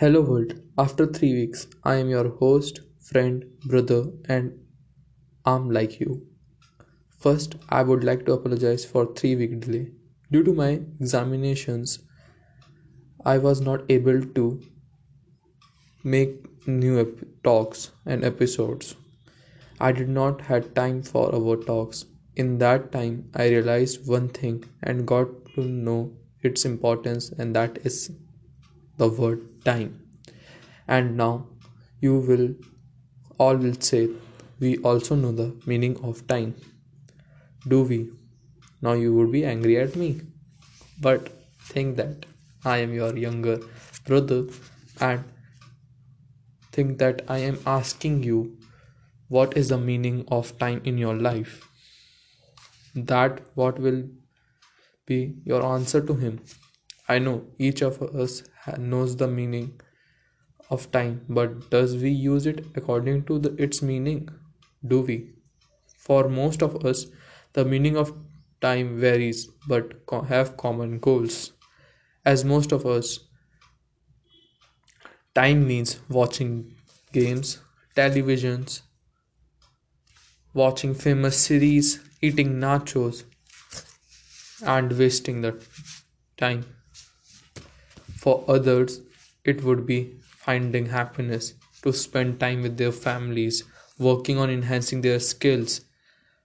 Hello world. After 3 weeks, I am your host, friend, brother and I'm like you. First, I would like to apologize for 3 week delay. Due to my examinations, I was not able to make new ep- talks and episodes. I did not had time for our talks. In that time, I realized one thing and got to know its importance and that is the word time. And now you will all will say we also know the meaning of time. Do we? Now you would be angry at me. But think that i am your younger brother and think that i am asking you what is the meaning of time in your life? That what will be your answer to him I know each of us knows the meaning of time, but does we use it according to the, its meaning? Do we? For most of us, the meaning of time varies but have common goals. As most of us, time means watching games, televisions, watching famous series, eating nachos, and wasting the time. For others, it would be finding happiness, to spend time with their families, working on enhancing their skills.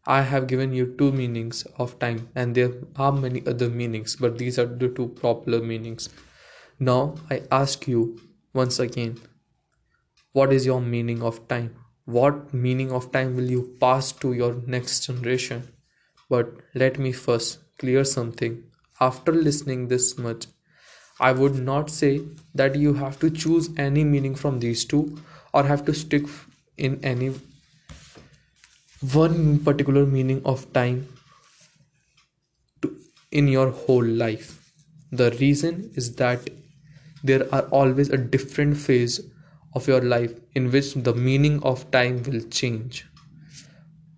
I have given you two meanings of time, and there are many other meanings, but these are the two popular meanings. Now, I ask you once again what is your meaning of time? What meaning of time will you pass to your next generation? But let me first clear something. After listening this much, I would not say that you have to choose any meaning from these two or have to stick in any one particular meaning of time to, in your whole life. The reason is that there are always a different phase of your life in which the meaning of time will change.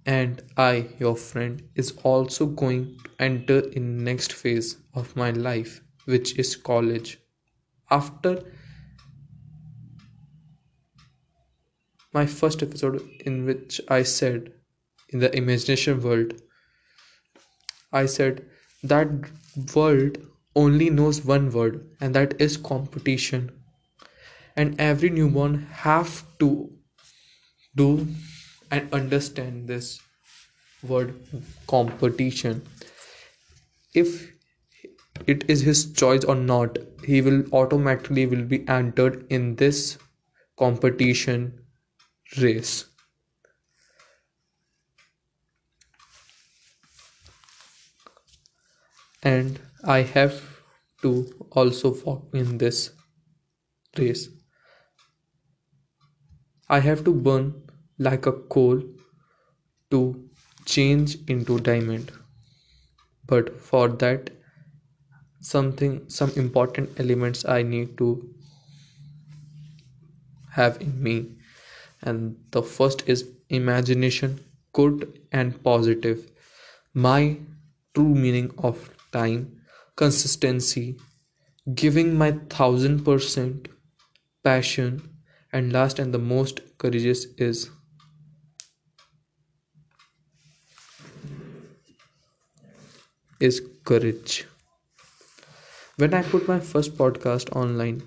And I, your friend, is also going to enter in next phase of my life which is college. After my first episode, in which I said in the imagination world, I said that world only knows one word, and that is competition. And every newborn have to do and understand this word competition. If it is his choice or not he will automatically will be entered in this competition race. And i have to also walk in this race. I have to burn like a coal to change into diamond. But for that something some important elements i need to have in me. And the first is imagination good and positive. My true meaning of time consistency giving my thousand percent passion and last and the most courageous is is courage when I put my first podcast online,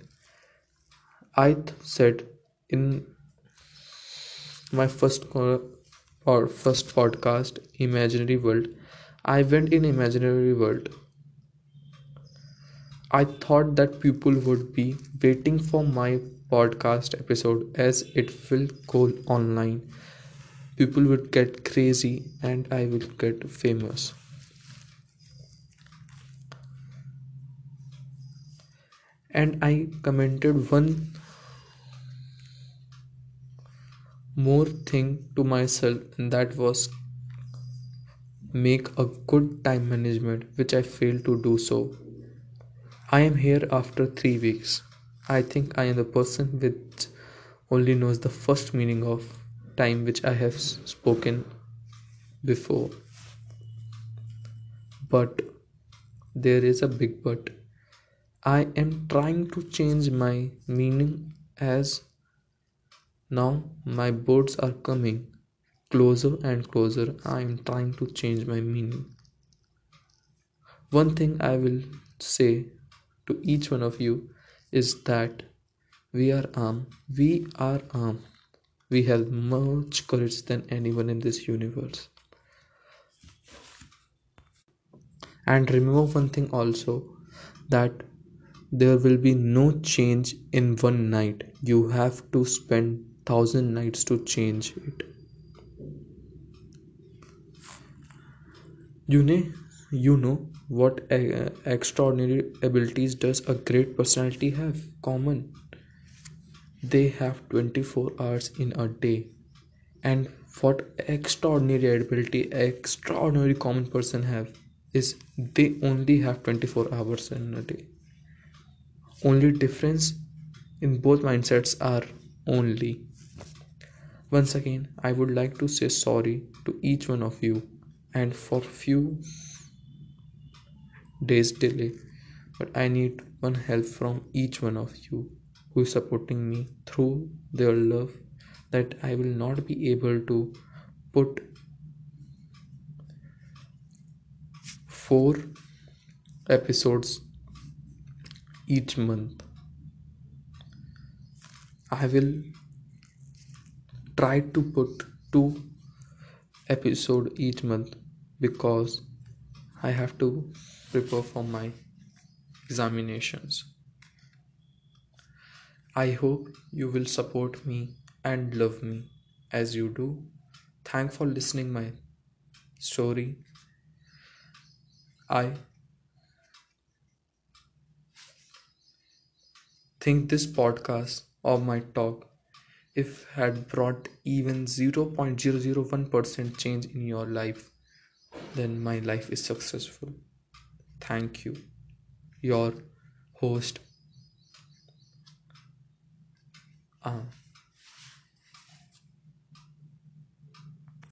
I said in my first or first podcast, Imaginary World, I went in Imaginary World. I thought that people would be waiting for my podcast episode as it will go online. People would get crazy and I will get famous. And I commented one more thing to myself and that was make a good time management which I failed to do so. I am here after 3 weeks. I think I am the person which only knows the first meaning of time which I have spoken before. But there is a big but I am trying to change my meaning as now my boards are coming closer and closer. I am trying to change my meaning. One thing I will say to each one of you is that we are armed. We are armed. We have much courage than anyone in this universe. And remember one thing also that there will be no change in one night. You have to spend thousand nights to change it. You know, you know what uh, extraordinary abilities does a great personality have common they have 24 hours in a day and what extraordinary ability extraordinary common person have is they only have 24 hours in a day only difference in both mindsets are only. Once again i would like to say sorry to each one of you and for few days delay but i need one help from each one of you who is supporting me through their love that i will not be able to put four episodes each month i will try to put two episode each month because i have to prepare for my examinations. I hope you will support me and love me as you do. Thank for listening my story. I think this podcast or my talk if had brought even 0.001% change in your life then my life is successful Thank you. Your host. Uh,